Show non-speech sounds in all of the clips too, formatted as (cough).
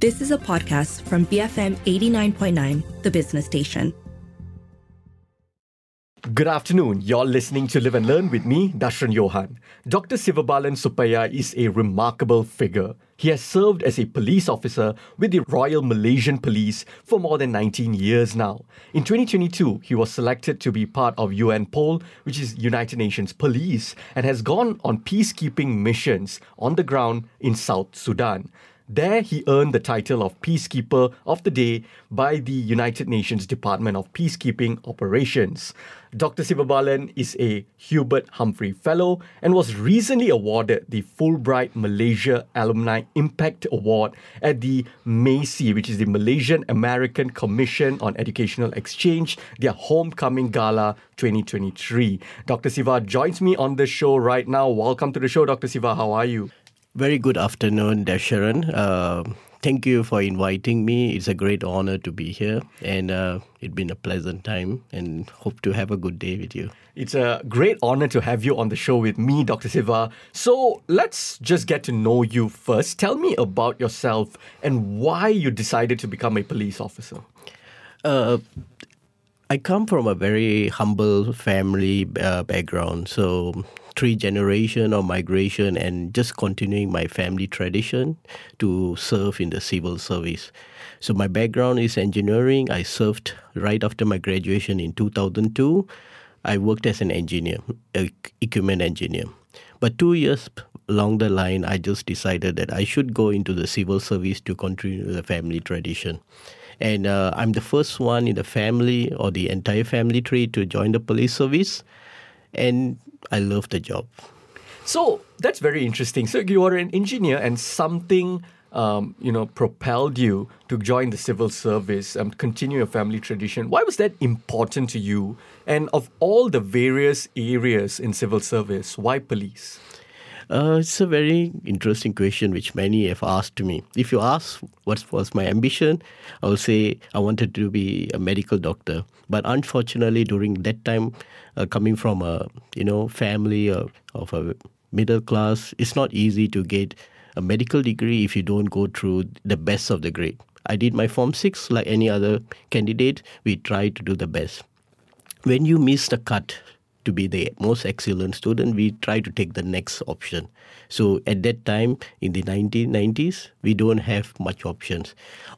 This is a podcast from BFM 89.9, the business station. Good afternoon. You're listening to Live and Learn with me, Darshan Johan. Dr. Sivabalan Suppiah is a remarkable figure. He has served as a police officer with the Royal Malaysian Police for more than 19 years now. In 2022, he was selected to be part of UNPOL, which is United Nations Police, and has gone on peacekeeping missions on the ground in South Sudan. There, he earned the title of Peacekeeper of the Day by the United Nations Department of Peacekeeping Operations. Dr. Sivabalan is a Hubert Humphrey Fellow and was recently awarded the Fulbright Malaysia Alumni Impact Award at the MACEE, which is the Malaysian American Commission on Educational Exchange, their Homecoming Gala 2023. Dr. Siva joins me on the show right now. Welcome to the show, Dr. Siva. How are you? Very good afternoon, Dasharan. Uh, thank you for inviting me. It's a great honor to be here, and uh, it's been a pleasant time. And hope to have a good day with you. It's a great honor to have you on the show with me, Dr. Siva. So let's just get to know you first. Tell me about yourself and why you decided to become a police officer. Uh, I come from a very humble family uh, background, so three generation of migration and just continuing my family tradition to serve in the civil service. So my background is engineering. I served right after my graduation in 2002. I worked as an engineer, equipment engineer. But two years along the line, I just decided that I should go into the civil service to continue the family tradition. And uh, I'm the first one in the family or the entire family tree to join the police service. And I love the job. So that's very interesting. So you are an engineer, and something um, you know propelled you to join the civil service and continue your family tradition. Why was that important to you? And of all the various areas in civil service, why police? Uh, it's a very interesting question which many have asked me. If you ask what was my ambition, I will say I wanted to be a medical doctor. But unfortunately, during that time, uh, coming from a you know family of, of a middle class, it's not easy to get a medical degree if you don't go through the best of the grade. I did my Form 6 like any other candidate. We tried to do the best. When you miss the cut to be the most excellent student, we try to take the next option. So at that time, in the 1990s, we don't have much options.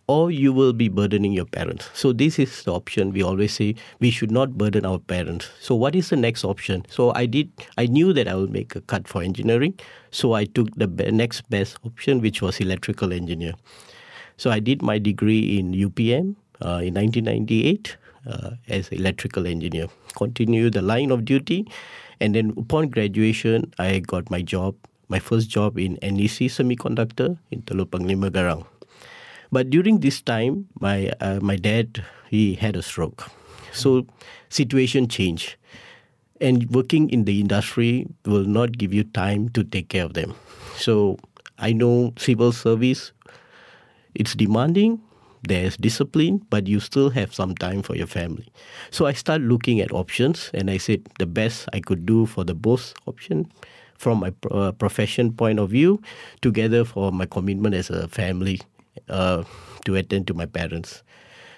Or you will be burdening your parents. So this is the option. We always say we should not burden our parents. So what is the next option? So I did. I knew that I would make a cut for engineering. So I took the next best option, which was electrical engineer. So I did my degree in UPM uh, in 1998 uh, as electrical engineer. Continue the line of duty, and then upon graduation, I got my job, my first job in NEC Semiconductor in Teluk Panglima Garang. But during this time, my uh, my dad he had a stroke, so situation changed, and working in the industry will not give you time to take care of them. So I know civil service, it's demanding, there's discipline, but you still have some time for your family. So I started looking at options, and I said the best I could do for the both option, from my uh, profession point of view, together for my commitment as a family uh, to attend to my parents.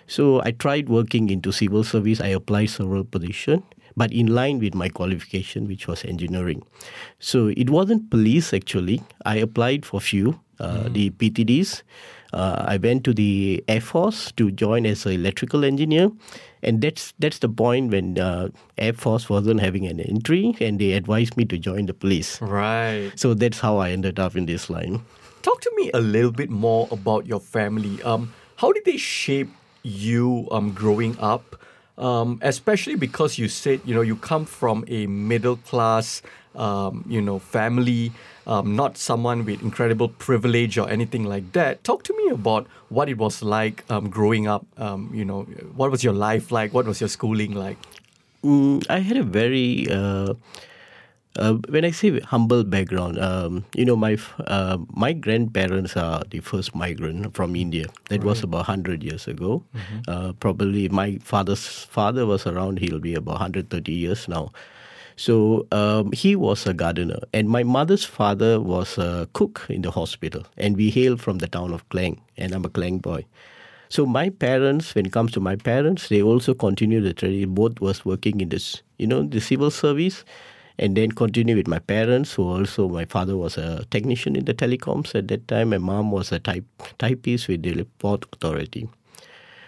So I tried working into civil service. I applied several positions, but in line with my qualification, which was engineering. So it wasn't police actually. I applied for few, uh, mm. the PTDs uh, I went to the Air Force to join as an electrical engineer, and that's that's the point when uh, Air Force wasn't having an entry, and they advised me to join the police. Right. So that's how I ended up in this line. Talk to me a little bit more about your family. Um, how did they shape you um, growing up? Um, especially because you said you know you come from a middle class um, you know family um, not someone with incredible privilege or anything like that. Talk to me about what it was like um, growing up. Um, you know, what was your life like? What was your schooling like? Mm, I had a very uh, uh, when I say humble background, um, you know, my uh, my grandparents are the first migrant from India. That right. was about hundred years ago. Mm-hmm. Uh, probably my father's father was around. He'll be about 130 years now. So um, he was a gardener, and my mother's father was a cook in the hospital, and we hail from the town of Klang, and I'm a Klang boy. So my parents, when it comes to my parents, they also continue the tradition. Both was working in this, you know, the civil service, and then continue with my parents, who also my father was a technician in the telecoms at that time. My mom was a type typist with the port authority.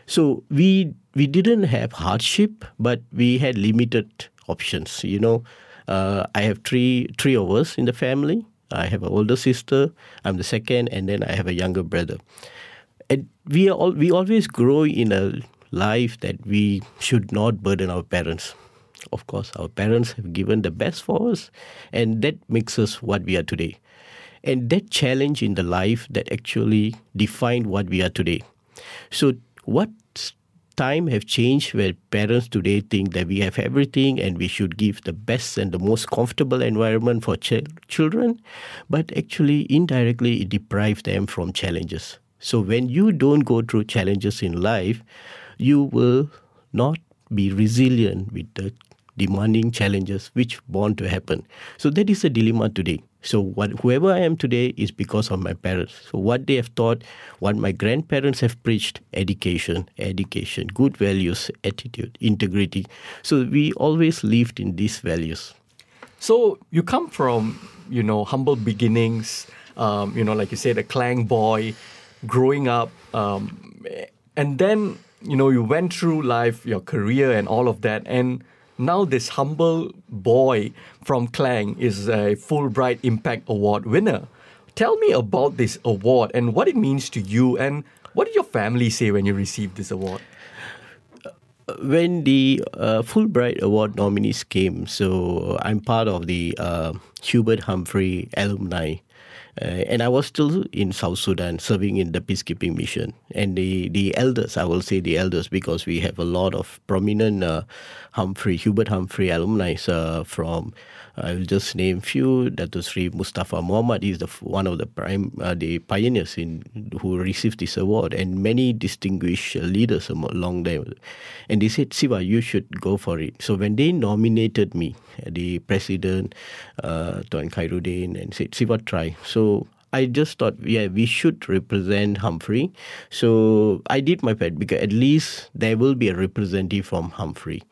So we we didn't have hardship, but we had limited options. You know, uh, I have three three of us in the family. I have an older sister. I'm the second, and then I have a younger brother and we are all we always grow in a life that we should not burden our parents. Of course, our parents have given the best for us, and that makes us what we are today. And that challenge in the life that actually defined what we are today. So, what time have changed where parents today think that we have everything and we should give the best and the most comfortable environment for ch- children, but actually indirectly it deprives them from challenges. So when you don't go through challenges in life, you will not be resilient with the demanding challenges which born to happen. So that is a dilemma today. So what whoever I am today is because of my parents. So what they have taught, what my grandparents have preached, education, education, good values, attitude, integrity. So we always lived in these values. So you come from, you know, humble beginnings, um, you know, like you said, a Klang boy, growing up, um, and then you know you went through life, your career, and all of that, and now this humble boy from Klang is a Fulbright Impact Award winner. Tell me about this award and what it means to you, and what did your family say when you received this award? when the uh, Fulbright Award nominees came, so I'm part of the uh, Hubert Humphrey alumni uh, and I was still in South Sudan serving in the peacekeeping mission. And the, the elders, I will say the elders, because we have a lot of prominent uh, Humphrey, Hubert Humphrey alumni uh, from I will just name few. Dato Sri Mustafa Muhammad is the one of the prime uh, the pioneers in who received this award, and many distinguished leaders along there. And they said, Siva, you should go for it. So when they nominated me, the president, uh, Tuan Khairuddin, and said, Siva, try. So I just thought, yeah, we should represent Humphrey. So I did my part because at least there will be a representative from Humphrey.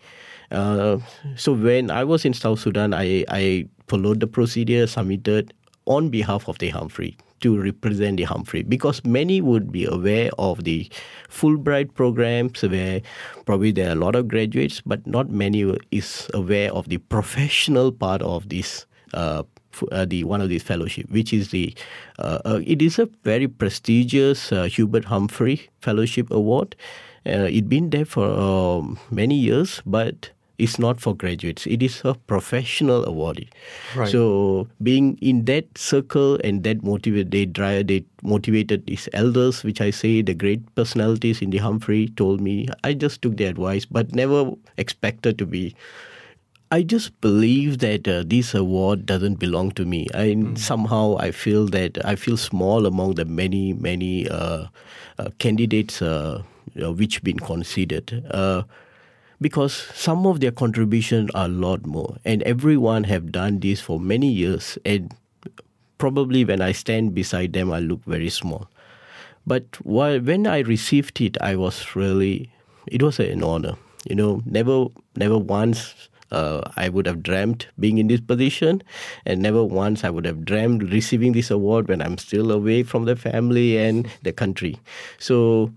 Uh, so when I was in South Sudan, I, I followed the procedure, submitted on behalf of the Humphrey to represent the Humphrey because many would be aware of the Fulbright programs where probably there are a lot of graduates, but not many is aware of the professional part of this. Uh, uh, the one of these fellowship, which is the uh, uh, it is a very prestigious uh, Hubert Humphrey Fellowship Award. it's been there for um, many years, but is not for graduates. It is a professional award. Right. So being in that circle and that motivate they drive they motivated these elders, which I say the great personalities in the Humphrey told me. I just took their advice, but never expected to be. I just believe that uh, this award doesn't belong to me. I mm. somehow I feel that I feel small among the many many uh, uh, candidates uh, which been considered uh, because some of their contribution are a lot more. And everyone have done this for many years and probably when i stand beside them i look very small. But while when i received it i was really it was an honor. You know never never once uh, I would have dreamt being in this position, and never once I would have dreamt receiving this award when I'm still away from the family and the country. So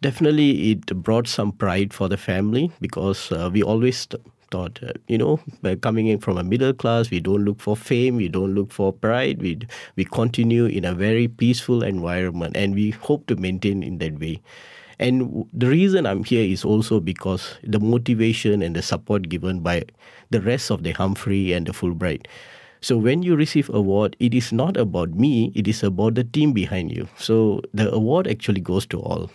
definitely it brought some pride for the family because uh, we always thought, uh, you know, coming in from a middle class, we don't look for fame, we don't look for pride. We we continue in a very peaceful environment, and we hope to maintain in that way. And the reason I'm here is also because the motivation and the support given by the rest of the Humphrey and the Fulbright. So when you receive award, it is not about me; it is about the team behind you. So the award actually goes to all.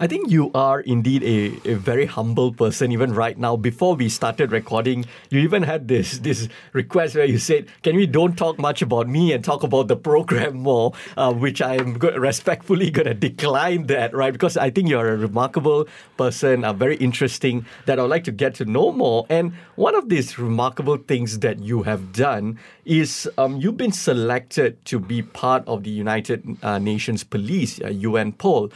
I think you are indeed a, a very humble person, even right now. Before we started recording, you even had this this request where you said, "Can we don't talk much about me and talk about the program more?" Uh, which I am go- respectfully (laughs) going to decline that, right? Because I think you're a remarkable person, uh, very interesting. That I'd like to get to know more. And one of these remarkable things that you have done is um, you've been selected to be part of the United uh, Nations Police uh, UNPOL.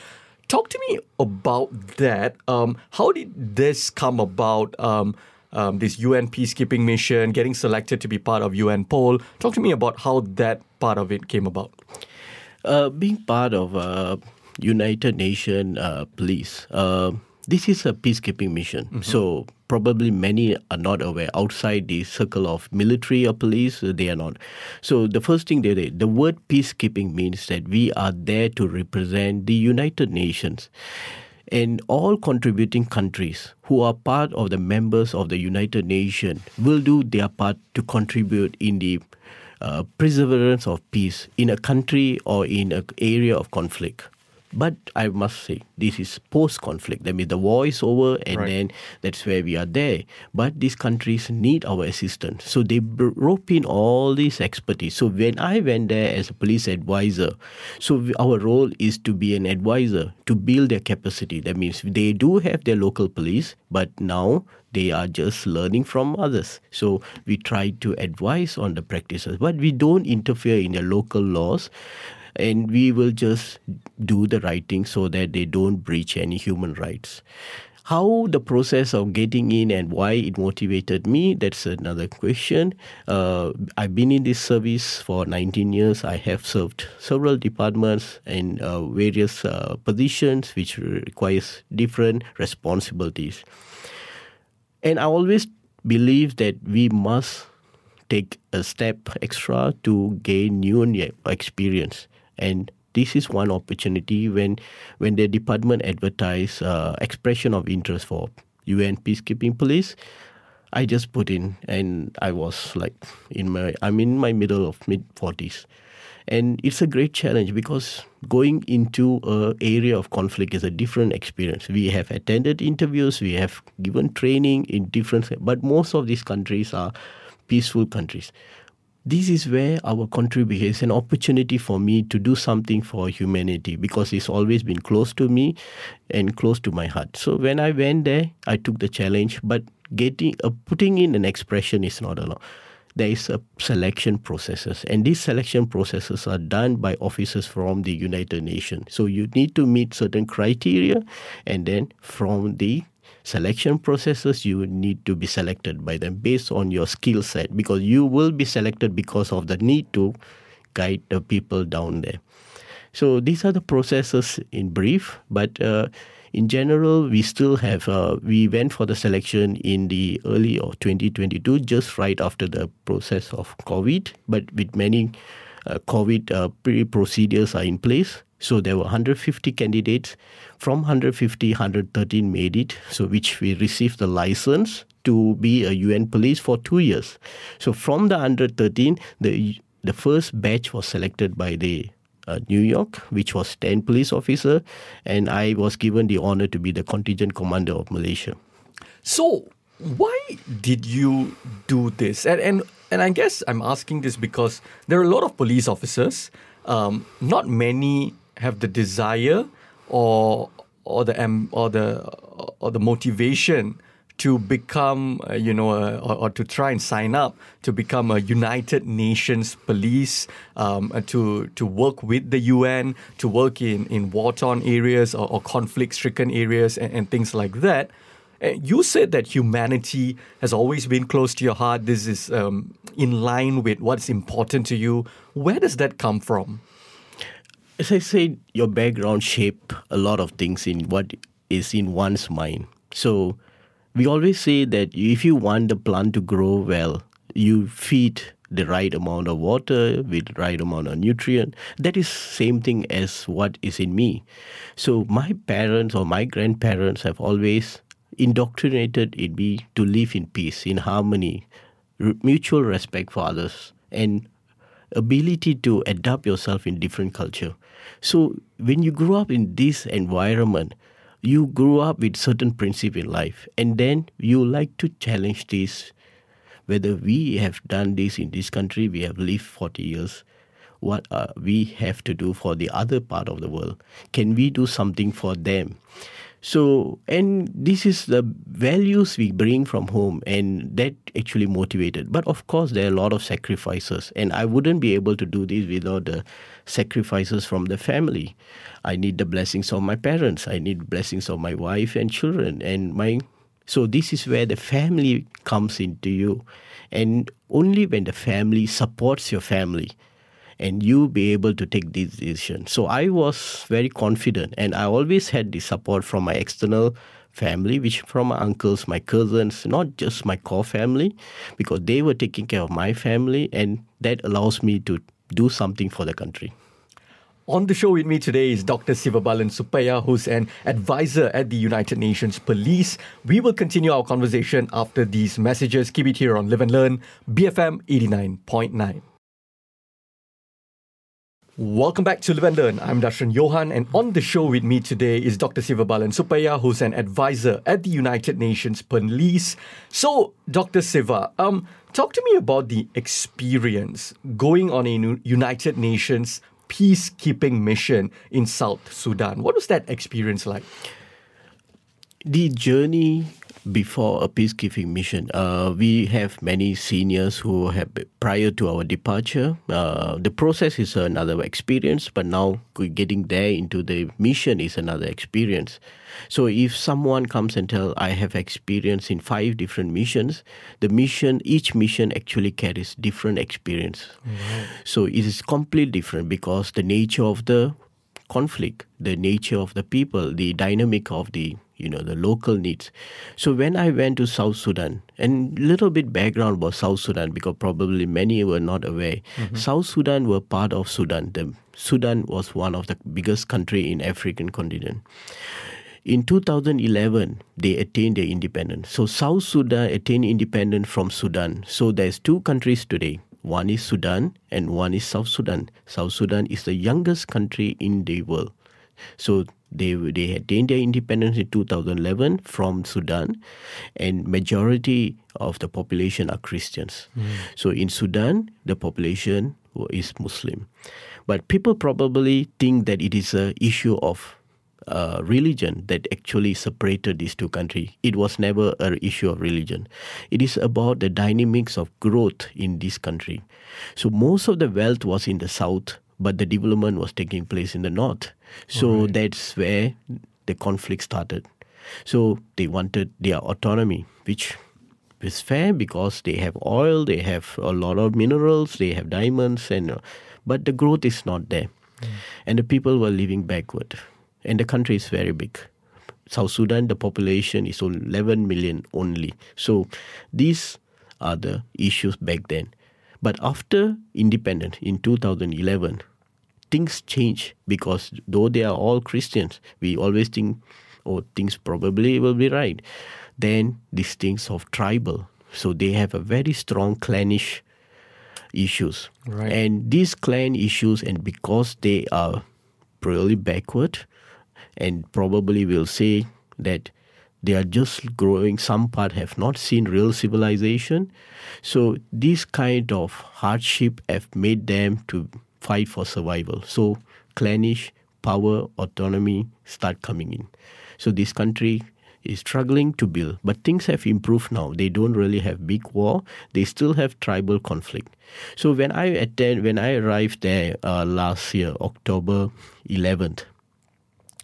Talk to me about that. Um, how did this come about? Um, um, this UN peacekeeping mission, getting selected to be part of UNPOL. Talk to me about how that part of it came about. Uh, being part of uh, United Nations uh, Police, uh, this is a peacekeeping mission. Mm-hmm. So probably many are not aware. Outside the circle of military or police, they are not. So the first thing they did, the word peacekeeping means that we are there to represent the United Nations. And all contributing countries who are part of the members of the United Nations will do their part to contribute in the uh, perseverance of peace in a country or in an area of conflict. But I must say, this is post conflict. That means the war is over, and right. then that's where we are there. But these countries need our assistance. So they rope in all this expertise. So when I went there as a police advisor, so our role is to be an advisor to build their capacity. That means they do have their local police, but now they are just learning from others. So we try to advise on the practices, but we don't interfere in their local laws and we will just do the right thing so that they don't breach any human rights. How the process of getting in and why it motivated me, that's another question. Uh, I've been in this service for 19 years. I have served several departments and uh, various uh, positions which requires different responsibilities. And I always believe that we must take a step extra to gain new experience and this is one opportunity when when the department advertise uh, expression of interest for UN peacekeeping police. I just put in, and I was like in my I'm in my middle of mid forties, and it's a great challenge because going into a area of conflict is a different experience. We have attended interviews, we have given training in different, but most of these countries are peaceful countries this is where our contribution is an opportunity for me to do something for humanity because it's always been close to me and close to my heart. So when I went there, I took the challenge, but getting uh, putting in an expression is not enough. There is a selection processes, and these selection processes are done by officers from the United Nations. So you need to meet certain criteria, and then from the selection processes, you need to be selected by them based on your skill set because you will be selected because of the need to guide the people down there. So these are the processes in brief, but uh, in general, we still have, uh, we went for the selection in the early of 2022, just right after the process of COVID, but with many uh, COVID uh, pre procedures are in place. So there were 150 candidates. From 150, 113 made it, so which we received the license to be a UN police for two years. So from the 113, the the first batch was selected by the uh, New York, which was 10 police officer, and I was given the honor to be the contingent commander of Malaysia. So why did you do this? And and and I guess I'm asking this because there are a lot of police officers. Um, not many have the desire or or the or the or the motivation to become, uh, you know, uh, or, or, to try and sign up to become a United Nations police, um, uh, to to work with the UN, to work in in war torn areas or, or conflict stricken areas and, and, things like that. You said that humanity has always been close to your heart. This is um, in line with what's important to you. Where does that come from? As I said, your background shape a lot of things in what is in one's mind. So we always say that if you want the plant to grow well, you feed the right amount of water with right amount of nutrient. That is same thing as what is in me. So my parents or my grandparents have always indoctrinated in me to live in peace, in harmony, mutual respect for others, and ability to adapt yourself in different culture. So when you grow up in this environment, you grow up with certain principle in life, and then you like to challenge this. Whether we have done this in this country, we have lived 40 years. What uh, we have to do for the other part of the world? Can we do something for them? So, and this is the values we bring from home, and that actually motivated. But of course, there are a lot of sacrifices, and I wouldn't be able to do this without the sacrifices from the family. I need the blessings of my parents. I need blessings of my wife and children, and my. So this is where the family comes into you, and only when the family supports your family, and you be able to take this decision. So I was very confident, and I always had the support from my external family, which from my uncles, my cousins, not just my core family, because they were taking care of my family, and that allows me to do something for the country. On the show with me today is Dr. Sivabalan Suppiah, who's an advisor at the United Nations Police. We will continue our conversation after these messages. Keep it here on Live and Learn, BFM 89.9. Welcome back to Live and Learn. I'm Darshan Johan, and on the show with me today is Dr. Sivabalan Suppiah, who's an advisor at the United Nations Police. So, Dr. Siva, um, talk to me about the experience going on a United Nations peacekeeping mission in South Sudan. What was that experience like? The journey before a peacekeeping mission. Uh, we have many seniors who have prior to our departure. Uh, the process is another experience, but now getting there into the mission is another experience. So if someone comes and tell I have experience in five different missions, the mission each mission actually carries different experience. Mm-hmm. So it is completely different because the nature of the conflict, the nature of the people, the dynamic of the you know the local needs. So when I went to South Sudan, and little bit background about South Sudan because probably many were not aware. Mm-hmm. South Sudan were part of Sudan. The Sudan was one of the biggest country in African continent. In 2011, they attained their independence. So South Sudan attained independence from Sudan. So there's two countries today. One is Sudan and one is South Sudan. South Sudan is the youngest country in the world. So they they attained their independence in 2011 from Sudan, and majority of the population are Christians. Mm. So in Sudan, the population is Muslim, but people probably think that it is a issue of uh, religion that actually separated these two countries. It was never an issue of religion. It is about the dynamics of growth in this country. So most of the wealth was in the south, but the development was taking place in the north. So right. that's where the conflict started. So they wanted their autonomy, which is fair because they have oil, they have a lot of minerals, they have diamonds, and uh, but the growth is not there, mm. and the people were living backward and the country is very big. South Sudan, the population is 11 million only. So these are the issues back then. But after independence in 2011, things change because though they are all Christians, we always think, oh, things probably will be right. Then these things of tribal. So they have a very strong clannish issues. Right. And these clan issues, and because they are really backward, and probably will say that they are just growing. Some part have not seen real civilization. So this kind of hardship have made them to fight for survival. So clannish power, autonomy start coming in. So this country is struggling to build, but things have improved now. They don't really have big war. They still have tribal conflict. So when I attend, when I arrived there uh, last year, October 11th,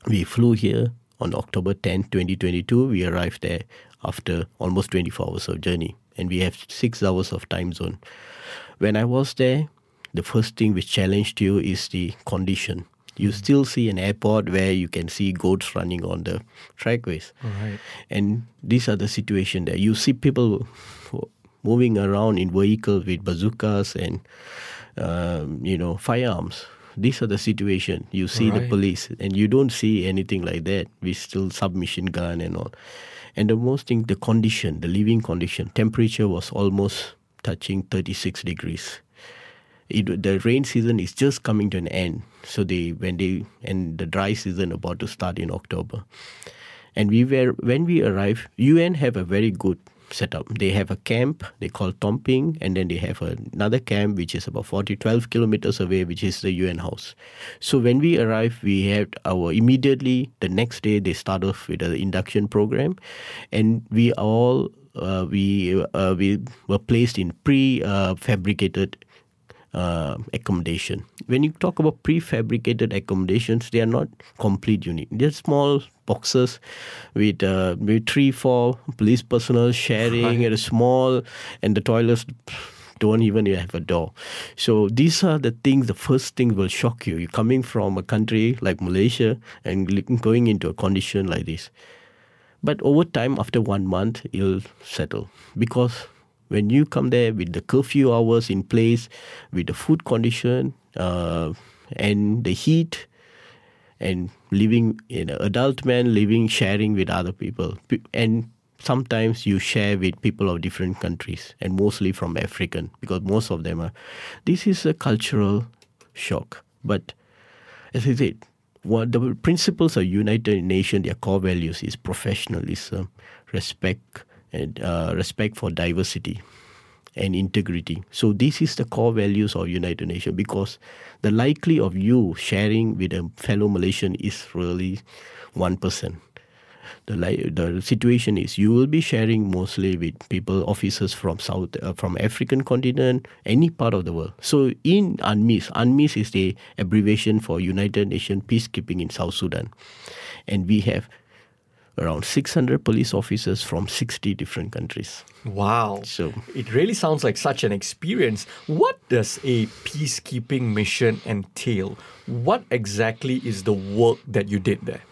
we flew here on October 10, 2022. We arrived there after almost 24 hours of journey, and we have six hours of time zone. When I was there, the first thing which challenged you is the condition. You mm. still see an airport where you can see goats running on the trackways. Right. And these are the situation there. you see people moving around in vehicles with bazookas and um, you know firearms these are the situation. You see right. the police, and you don't see anything like that. We still submachine gun and all. And the most thing, the condition, the living condition, temperature was almost touching 36 degrees. It, the rain season is just coming to an end. So they when they and the dry season about to start in October. And we were when we arrived, UN have a very good setup. They have a camp they call Tomping, and then they have another camp which is about 40, 12 kilometers away, which is the UN house. So when we arrived, we had our immediately the next day they start off with an induction program, and we all uh, we uh, we were placed in pre-fabricated uh, accommodation. When you talk about prefabricated accommodations, they are not complete unit. They're small boxes with uh, with three, four police personnel sharing at a small, and the toilets don't even have a door. So these are the things. The first thing will shock you. You're coming from a country like Malaysia and going into a condition like this. But over time, after one month, you'll settle because when you come there with the curfew hours in place, with the food condition uh, and the heat, and living you know, adult man living sharing with other people, and sometimes you share with people of different countries and mostly from African because most of them are. This is a cultural shock, but as I said, what the principles of United Nations, their core values is professionalism, respect, and uh, respect for diversity and integrity. So this is the core values of United Nations because the likely of you sharing with a fellow Malaysian is really one percent. The, the situation is you will be sharing mostly with people officers from south uh, from african continent any part of the world so in UNMISS UNMISS is the abbreviation for united nations peacekeeping in south sudan and we have around 600 police officers from 60 different countries. Wow. So it really sounds like such an experience. What does a peacekeeping mission entail? What exactly is the work that you did there?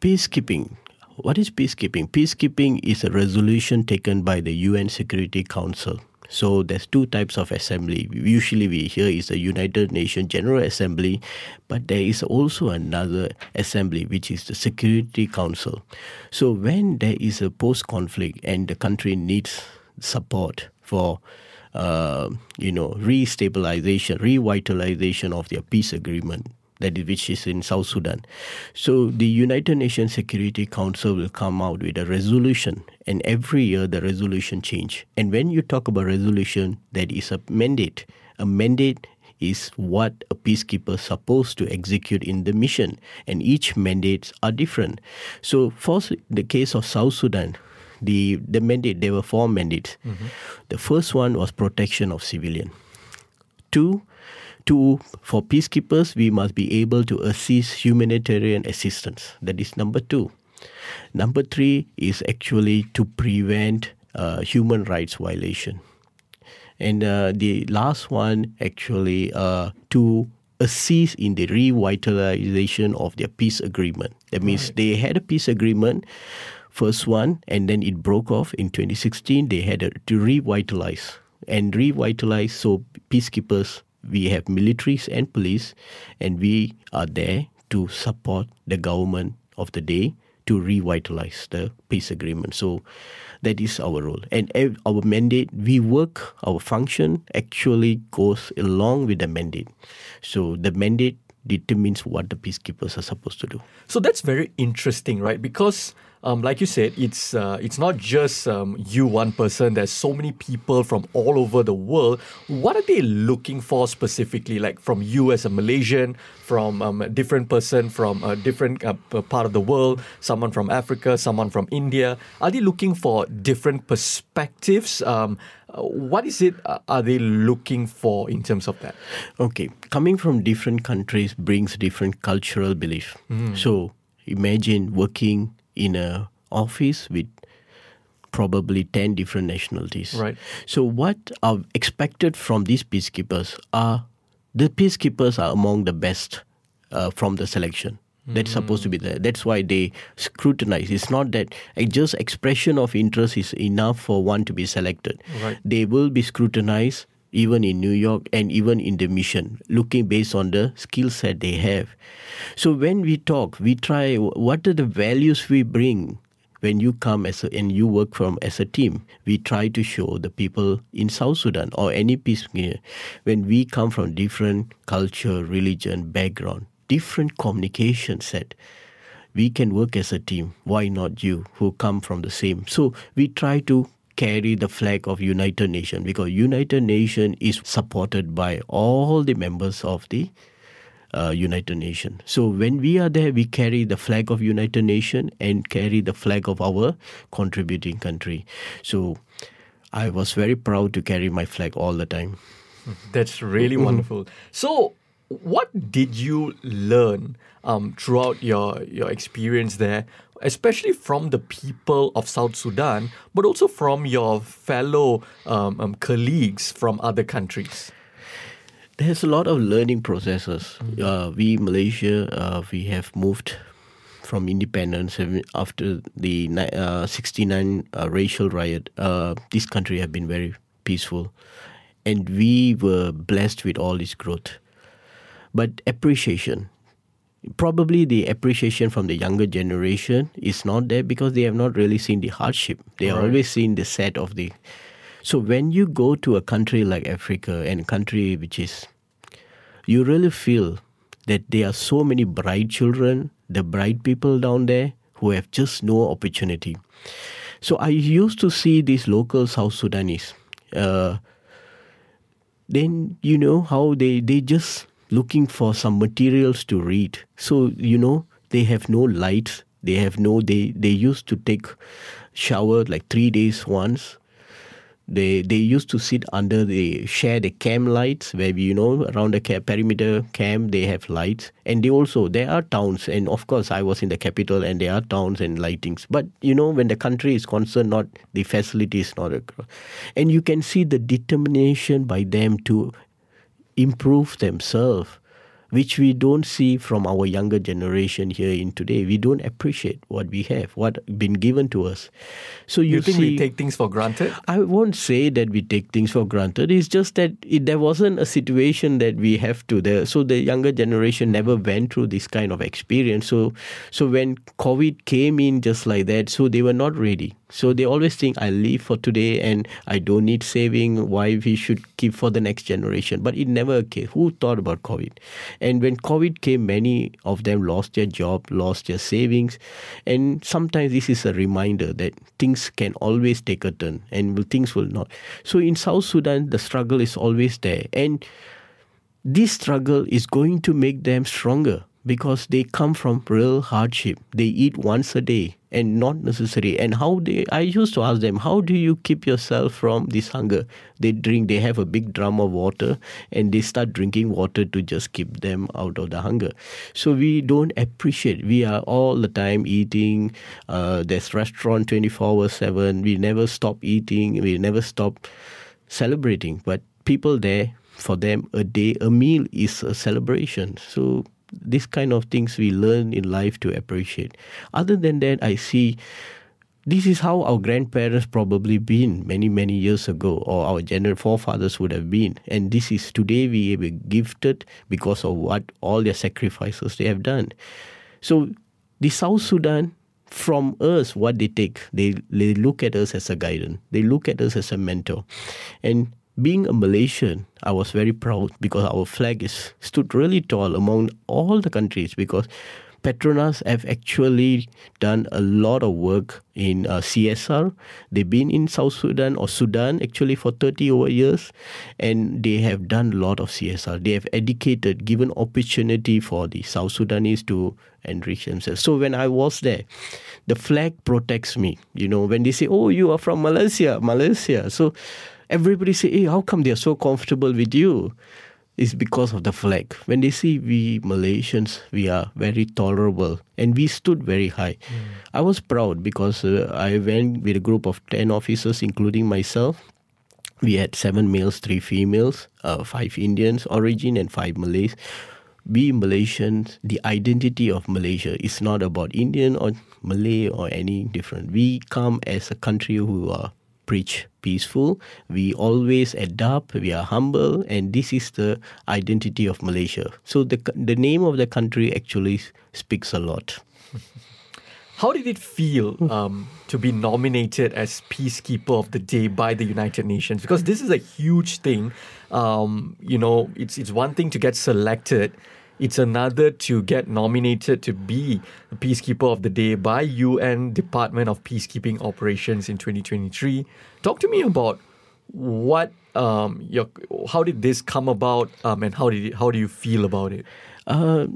Peacekeeping. What is peacekeeping? Peacekeeping is a resolution taken by the UN Security Council so there's two types of assembly. Usually we hear is the United Nations General Assembly, but there is also another assembly which is the Security Council. So when there is a post-conflict and the country needs support for uh, you know restabilization, revitalization of their peace agreement, that is, which is in South Sudan. So the United Nations Security Council will come out with a resolution, and every year the resolution change. And when you talk about resolution, that is a mandate. A mandate is what a peacekeeper is supposed to execute in the mission, and each mandates are different. So, for the case of South Sudan, the the mandate there were four mandates. Mm-hmm. The first one was protection of civilian. Two Two, for peacekeepers, we must be able to assist humanitarian assistance. That is number two. Number three is actually to prevent uh, human rights violation. And uh, the last one actually uh, to assist in the revitalization of their peace agreement. That means right. they had a peace agreement, first one, and then it broke off in 2016. They had a, to revitalize and revitalize so peacekeepers we have militaries and police, and we are there to support the government of the day to revitalize the peace agreement. So that is our role. And our mandate, we work, our function actually goes along with the mandate. So the mandate determines what the peacekeepers are supposed to do. So that's very interesting, right? Because um, like you said, it's uh, it's not just um, you one person. There's so many people from all over the world. What are they looking for specifically? Like from you as a Malaysian, from um, a different person from a different uh, part of the world, someone from Africa, someone from India. Are they looking for different perspectives? What is it uh, are they looking for in terms of that? Okay, coming from different countries brings different cultural belief. Mm. So imagine working in a office with probably 10 different nationalities. Right. So what are expected from these peacekeepers are the peacekeepers are among the best uh, from the selection. That's supposed to be there. That's why they scrutinize. It's not that just expression of interest is enough for one to be selected. Right. They will be scrutinized even in New York and even in the mission, looking based on the skill set they have. So when we talk, we try what are the values we bring when you come as a, and you work from as a team. We try to show the people in South Sudan or any peace when we come from different culture, religion, background, different communication set. we can work as a team. Why not you who come from the same? So we try to carry the flag of United Nations because United Nations is supported by all the members of the uh, United Nations. So when we are there, we carry the flag of United Nations and carry the flag of our contributing country. So I was very proud to carry my flag all the time. That's really Mm-hmm. wonderful. So, what did you learn um, throughout your your experience there, especially from the people of South Sudan, but also from your fellow um, um, colleagues from other countries? There's a lot of learning processes. Uh, we Malaysia, uh, we have moved from independence after the uh, 69 uh, racial riot. Uh, this country have been very peaceful, and we were blessed with all this growth. But appreciation, probably the appreciation from the younger generation is not there because they have not really seen the hardship. They have always seen the set of the. So when you go to a country like Africa and a country which is, you really feel that there are so many bright children, the bright people down there who have just no opportunity. So I used to see these local South Sudanese. Uh, then you know how they they just looking for some materials to read. So you know they have no lights. They have no they they used to take shower like 3 days once. They they used to sit under the share the camp lights where you know around the camp, perimeter camp they have lights. And they also there are towns and of course I was in the capital and there are towns and lightings. But you know when the country is concerned not the facilities not a, and you can see the determination by them to improve themselves which we don't see from our younger generation here in today we don't appreciate what we have what been given to us so you, You think see we take things for granted? I won't say that we take things for granted. It's just that it, there wasn't a situation that we have to. The, so the younger generation never went through this kind of experience. So, so when COVID came in just like that, so they were not ready. So they always think I live for today and I don't need saving. Why we should keep for the next generation? But it never came. Who thought about COVID? And when COVID came, many of them lost their job, lost their savings, and sometimes this is a reminder that things can always take a turn and things will not. So in South Sudan, the struggle is always there, and this struggle is going to make them stronger because they come from real hardship. They eat once a day and not necessary. And how they, I used to ask them, how do you keep yourself from this hunger? They drink, they have a big drum of water and they start drinking water to just keep them out of the hunger. So we don't appreciate. We are all the time eating. Uh, there's restaurant 24 hours 7. We never stop eating. We never stop celebrating. But people there, for them, a day, a meal is a celebration. So this kind of things we learn in life to appreciate. Other than that, I see this is how our grandparents probably been many many years ago or our general forefathers would have been. And this is today we were gifted because of what all their sacrifices they have done. So the south sudan from us what they take they, they look at us as a guidance. They look at us as a mentor. And being a Malaysian, I was very proud because our flag is stood really tall among all the countries because Petronas have actually done a lot of work in uh, CSR. They've been in South Sudan or Sudan actually for 30 over years and they have done a lot of CSR. They have educated, given opportunity for the South Sudanese to enrich themselves. So when I was there, the flag protects me. You know, when they say, oh, you are from Malaysia, Malaysia. So everybody say, hey, how come they're so comfortable with you? It's because of the flag. When they see we Malaysians, we are very tolerable and we stood very high. I was proud because uh, I went with a group of 10 officers, including myself. We had seven males, three females, uh, five Indians origin, and five Malays. We Malaysians, the identity of Malaysia is not about Indian or Malay or any different. We come as a country who are preach peaceful. We always adapt. We are humble, and this is the identity of Malaysia. So the the name of the country actually speaks a lot. How did it feel um, to be nominated as Peacekeeper of the Day by the United Nations? Because this is a huge thing. Um, you know, it's it's one thing to get selected. It's another to get nominated to be the Peacekeeper of the Day by UN Department of Peacekeeping Operations in 2023. Talk to me about what um, your, how did this come about um, and how did it, how do you feel about it? Uh,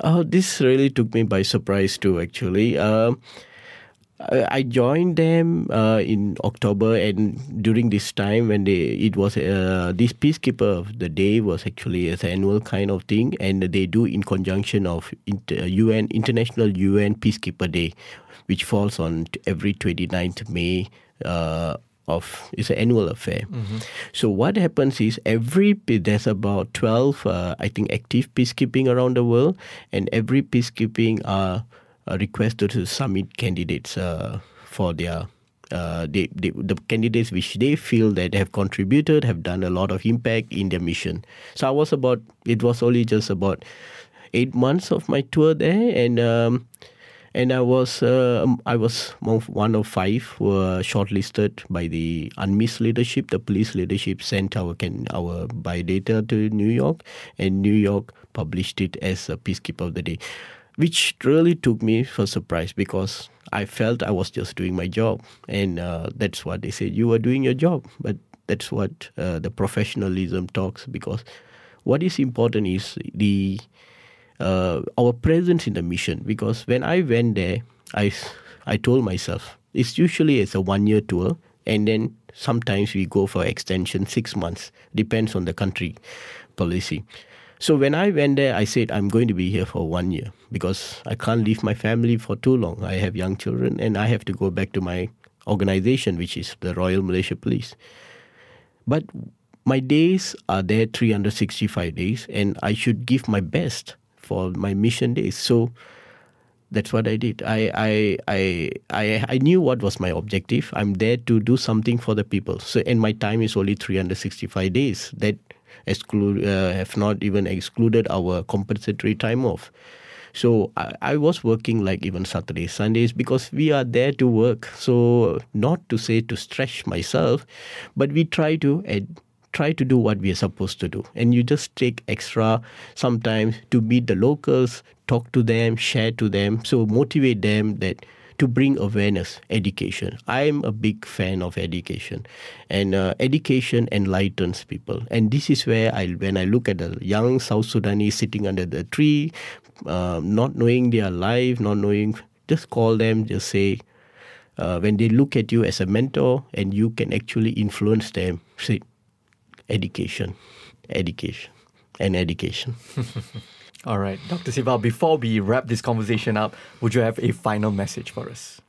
uh, this really took me by surprise too. Actually, uh, I joined them uh, in October, and during this time, when they it was uh, this peacekeeper of the day was actually an annual kind of thing, and they do in conjunction of inter- UN International UN Peacekeeper Day, which falls on every 29th May uh, of it's an annual affair. Mm-hmm. So what happens is every there's about twelve uh, I think active peacekeeping around the world, and every peacekeeping are, are requested to submit candidates uh, for their. Uh, they, they, the candidates which they feel that they have contributed have done a lot of impact in their mission. So I was about it was only just about eight months of my tour there, and um, and I was uh, I was one of five who were shortlisted by the UNMISS leadership. The police leadership sent our can, our by data to New York, and New York published it as a Peacekeeper of the Day, which really took me for surprise because I felt I was just doing my job, and uh, that's what they said. You are doing your job, but that's what uh, the professionalism talks because what is important is the uh, our presence in the mission because when I went there, I, I told myself it's usually it's a one year tour and then sometimes we go for extension six months depends on the country policy. So when I went there, I said I'm going to be here for one year because I can't leave my family for too long. I have young children and I have to go back to my organization, which is the Royal Malaysia Police. But my days are there 365 days, and I should give my best for my mission days. So that's what I did. I, I, I, I, I knew what was my objective. I'm there to do something for the people. So, and my time is only 365 days. That exclude uh, have not even excluded our compensatory time off. So I, I, was working like even Saturdays, Sundays because we are there to work. So not to say to stretch myself, but we try to try to do what we are supposed to do. And you just take extra sometimes to meet the locals, talk to them, share to them, so motivate them that to bring awareness, education. I'm a big fan of education, and uh, education enlightens people. And this is where I, when I look at the young South Sudanese sitting under the tree, uh, not knowing their life, not knowing, just call them, just say, uh, when they look at you as a mentor, and you can actually influence them, say, education, education, and education. (laughs) All right, Dr. Siva, before we wrap this conversation up, would you have a final message for us?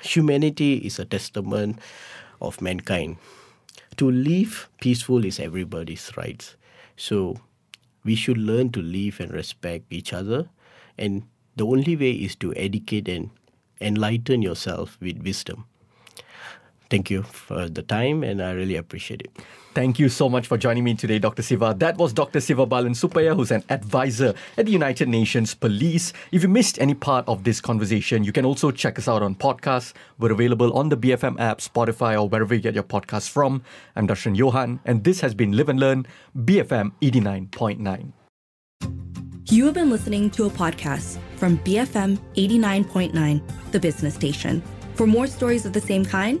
Humanity is a testament of mankind. To live peaceful is everybody's rights. So we should learn to live and respect each other. And the only way is to educate and enlighten yourself with wisdom. Thank you for the time, and I really appreciate it. Thank you so much for joining me today, Dr. Siva. That was Dr. Sivabalan Suppiah, who's an advisor at the United Nations Police. If you missed any part of this conversation, you can also check us out on podcasts. We're available on the BFM app, Spotify, or wherever you get your podcasts from. I'm Darshan Johan, and this has been Live and Learn, BFM 89.9. You have been listening to a podcast from BFM 89.9, the business station. For more stories of the same kind,